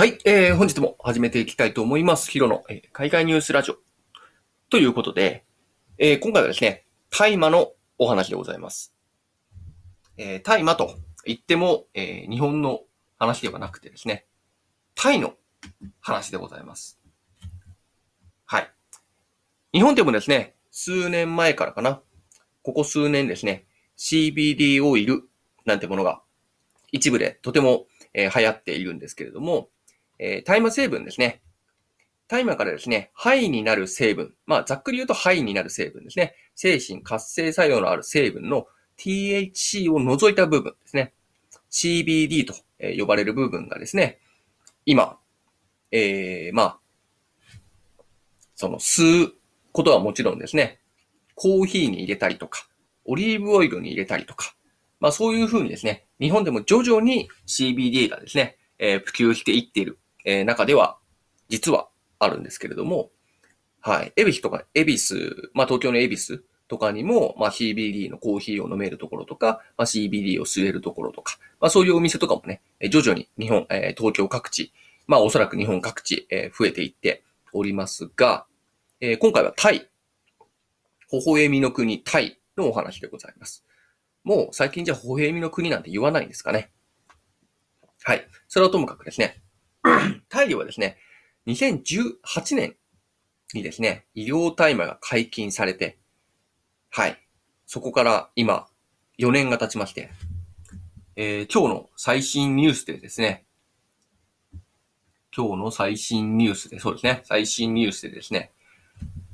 はい、えー、本日も始めていきたいと思います。ヒロの、えー海外ニュースラジオ。ということで、えー今回はですね、大麻のお話でございます。えー大麻と言っても、えー日本の話ではなくてですね、タイの話でございます。はい。日本でもですね、数年前からかな、ここ数年ですね、CBD オイルなんてものが一部でとても、えー流行っているんですけれども、えー大麻成分ですね。大麻からですね、肺になる成分。まあ、ざっくり言うと肺になる成分ですね。精神活性作用のある成分の THC を除いた部分ですね。CBD と呼ばれる部分がですね、今、えー、まあ、その吸うことはもちろんですね、コーヒーに入れたりとか、オリーブオイルに入れたりとか、まあそういうふうにですね、日本でも徐々に CBD がですね、えー普及していっている、えー中では、実はあるんですけれども、はい。エビスとか、エビス、まあ東京のエビスとかにも、まあ CBD のコーヒーを飲めるところとか、まあ CBD を吸えるところとか、まあそういうお店とかもね、徐々に日本、えー東京各地、まあおそらく日本各地、えー増えていっておりますが、えー今回はタイ、微笑みの国タイのお話でございます。もう最近じゃ微笑みの国なんて言わないんですかね。はい。それはともかくですね、タイではですね、2018年にですね、医療大麻が解禁されて、はい。そこから今、4年が経ちまして、えー今日の最新ニュースでですね、今日の最新ニュースで、そうですね、最新ニュースでですね、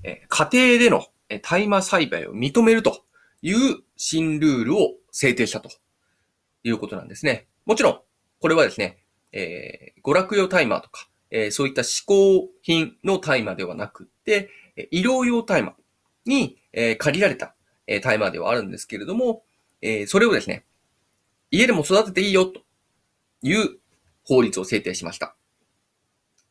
えー家庭でのえー大麻栽培を認めるという新ルールを制定したということなんですね。もちろん、これはですね、えー娯楽用タイマーとか、えーそういった嗜好品のタイマーではなくって、え医療用タイマーに、えー借りられた、えタイマーではあるんですけれども、えそれをですね、家でも育てていいよという法律を制定しました。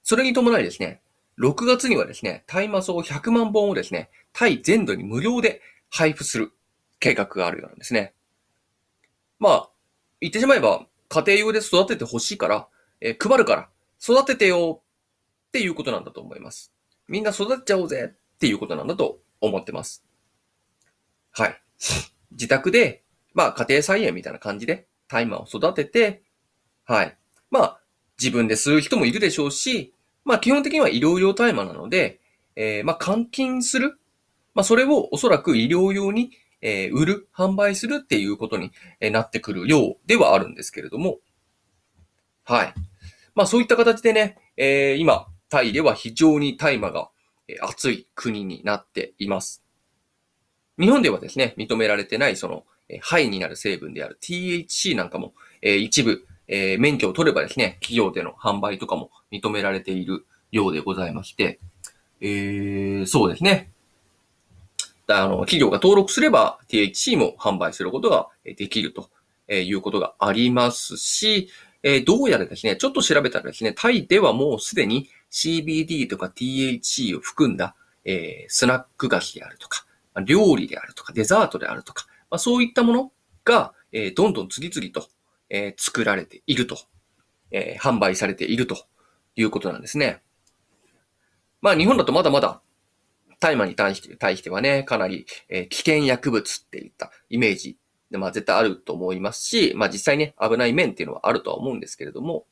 それに伴いですね、6月にはですね、大麻草100万本をですね、タイ全土に無料で配布する計画があるようなんですね。まあ、言ってしまえば、家庭用で育ててほしいから、えー配るから、育ててよっていうことなんだと思います。みんな育てちゃおうぜっていうことなんだと思ってます。はい。自宅で、まあ家庭菜園みたいな感じで大麻を育てて、はい。まあ自分で吸う人もいるでしょうし、まあ基本的には医療用大麻なので、えーまあ換金する。まあそれをおそらく医療用に、えー売る、販売するっていうことになってくるようではあるんですけれども、はい。まあそういった形でね、えー今、タイでは非常に大麻がえ熱い国になっています。日本ではですね、認められてないその、肺になる成分である THC なんかも、えー一部、えー免許を取ればですね、企業での販売とかも認められているようでございまして、えー、そうですね。あの、企業が登録すれば THC も販売することができるということがありますし、えーどうやらですね、ちょっと調べたらですね、タイではもうすでに CBD とか THC を含んだ、えースナック菓子であるとか、料理であるとか、デザートであるとか、まあ、そういったものが、えーどんどん次々と、えー作られていると、えー販売されているということなんですね。まあ日本だとまだまだ大麻に対して対してはね、かなり、え危険薬物っていったイメージで、まあ絶対あると思いますし、まあ実際ね、危ない面っていうのはあるとは思うんですけれども、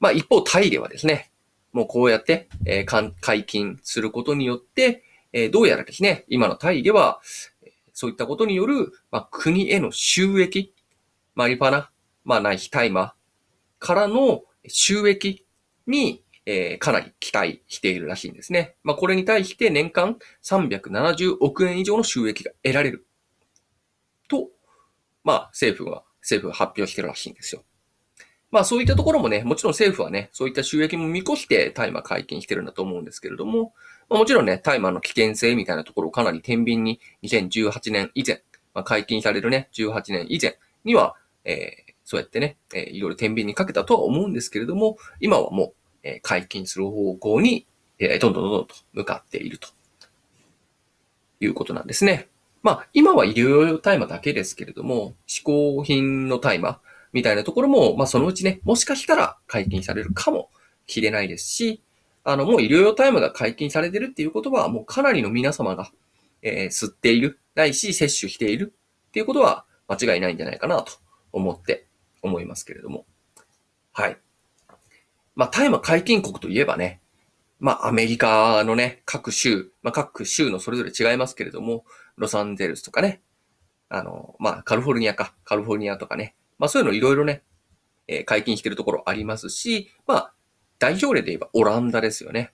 まあ一方タイではですね、もうこうやって、えー解禁することによって、えーどうやらですね、今のタイでは、そういったことによる、まあ国への収益、マリファナ、まあない非大麻からの収益に、えーかなり期待しているらしいんですね。まあこれに対して年間370億円以上の収益が得られる。まあ政府は、政府が発表してるらしいんですよ。まあそういったところもね、もちろん政府はね、そういった収益も見越して大麻解禁してるんだと思うんですけれども、まあ、もちろんね、大麻の危険性みたいなところをかなり天秤に2018年以前、まあ、解禁されるね、18年以前には、えーそうやってね、えーいろいろ天秤にかけたとは思うんですけれども、今はもう、えー解禁する方向に、えーどんどんどんどんと向かっているということなんですね。まあ、今は医療用大麻だけですけれども、嗜好品の大麻みたいなところも、まあ、そのうちね、もしかしたら解禁されるかもきれないですし、あの、もう医療用大麻が解禁されてるっていうことは、もうかなりの皆様が、えー、吸っている、ないし、摂取しているっていうことは間違いないんじゃないかなと思って思いますけれども。はい。まあ、大麻解禁国といえばね、まあ、アメリカのね、各州、まあ、各州のそれぞれ違いますけれども、ロサンゼルスとかね、あの、まあ、カリフォルニアか、カリフォルニアとかね、まあ、そういうのいろいろね、え、解禁してるところありますし、まあ、代表例で言えばオランダですよね。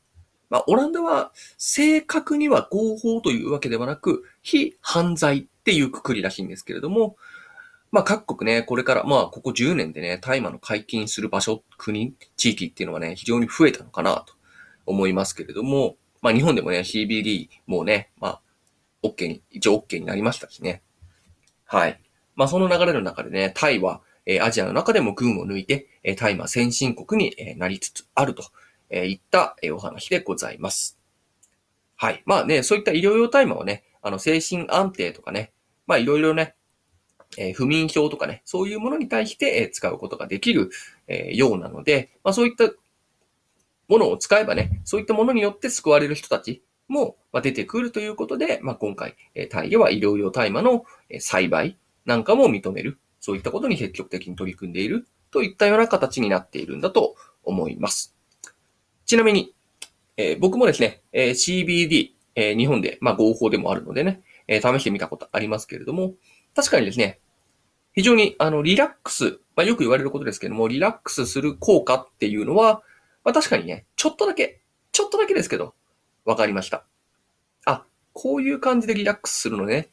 まあ、オランダは正確には合法というわけではなく、非犯罪っていうくくりらしいんですけれども、まあ、各国ね、これから、まあ、ここ10年でね、大麻の解禁する場所、国、地域っていうのはね、非常に増えたのかなと思いますけれども、まあ、日本でもね、CBD もね、まあ、OK に、一応 OK になりましたしね。はい。まあ、その流れの中でね、タイは、えアジアの中でも群を抜いて、え大麻先進国に、えなりつつあると、えいった、えお話でございます。はい。まあね、そういった医療用大麻はね、あの、精神安定とかね、まあいろいろね、え不眠症とかね、そういうものに対して、え使うことができる、えようなので、まあそういったものを使えばね、そういったものによって救われる人たちも出てくるということで、まあ今回、タイでは医療用大麻の栽培なんかも認める。そういったことに積極的に取り組んでいるといったような形になっているんだと思います。ちなみに、えー、僕もですね、えー、CBD、えー、日本で、まあ、合法でもあるのでね、え試してみたことありますけれども、確かにですね、非常に、あの、リラックス、まあ、よく言われることですけども、リラックスする効果っていうのは、まあ、確かにね、ちょっとだけ、ちょっとだけですけど、わかりました。あ、こういう感じでリラックスするのね。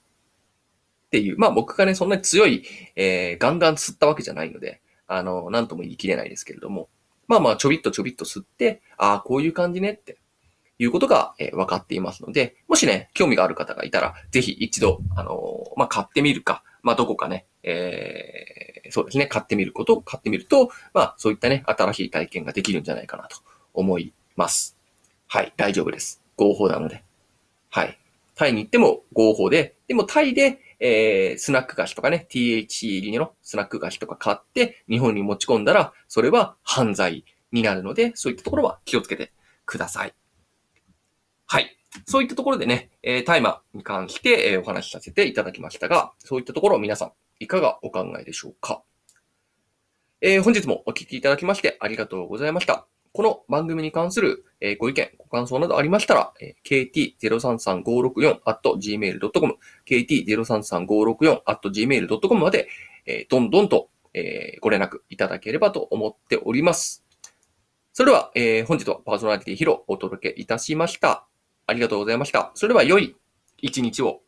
っていう、まあ僕がね、そんなに強い、えー、ガンガン吸ったわけじゃないので、あの、なんとも言い切れないですけれども、まあまあちょびっとちょびっと吸って、ああ、こういう感じね。って。いうことが、えー、分かっていますので、もしね、興味がある方がいたら、ぜひ一度、あのー、まあ買ってみるか、まあどこかね、えー、そうですね、買ってみること、買ってみると、まあそういったね、新しい体験ができるんじゃないかなと思います。はい、大丈夫です。合法なので。はい。タイに行っても合法で、でもタイで、えー、スナック菓子とかね、THC 入りのスナック菓子とか買って日本に持ち込んだら、それは犯罪になるので、そういったところは気をつけてください。はい。そういったところでね、えー、タイマーに関して、え、お話しさせていただきましたが、そういったところを皆さん、いかがお考えでしょうか？えー、本日もお聞きいただきましてありがとうございました。この番組に関する、えご意見、ご感想などありましたら、え kt033564.gmail.com、kt033564.gmail.com まで、えどんどんと、えご連絡いただければと思っております。それでは、え本日はパーソナリティヒロお届けいたしました。ありがとうございました。それでは良い一日を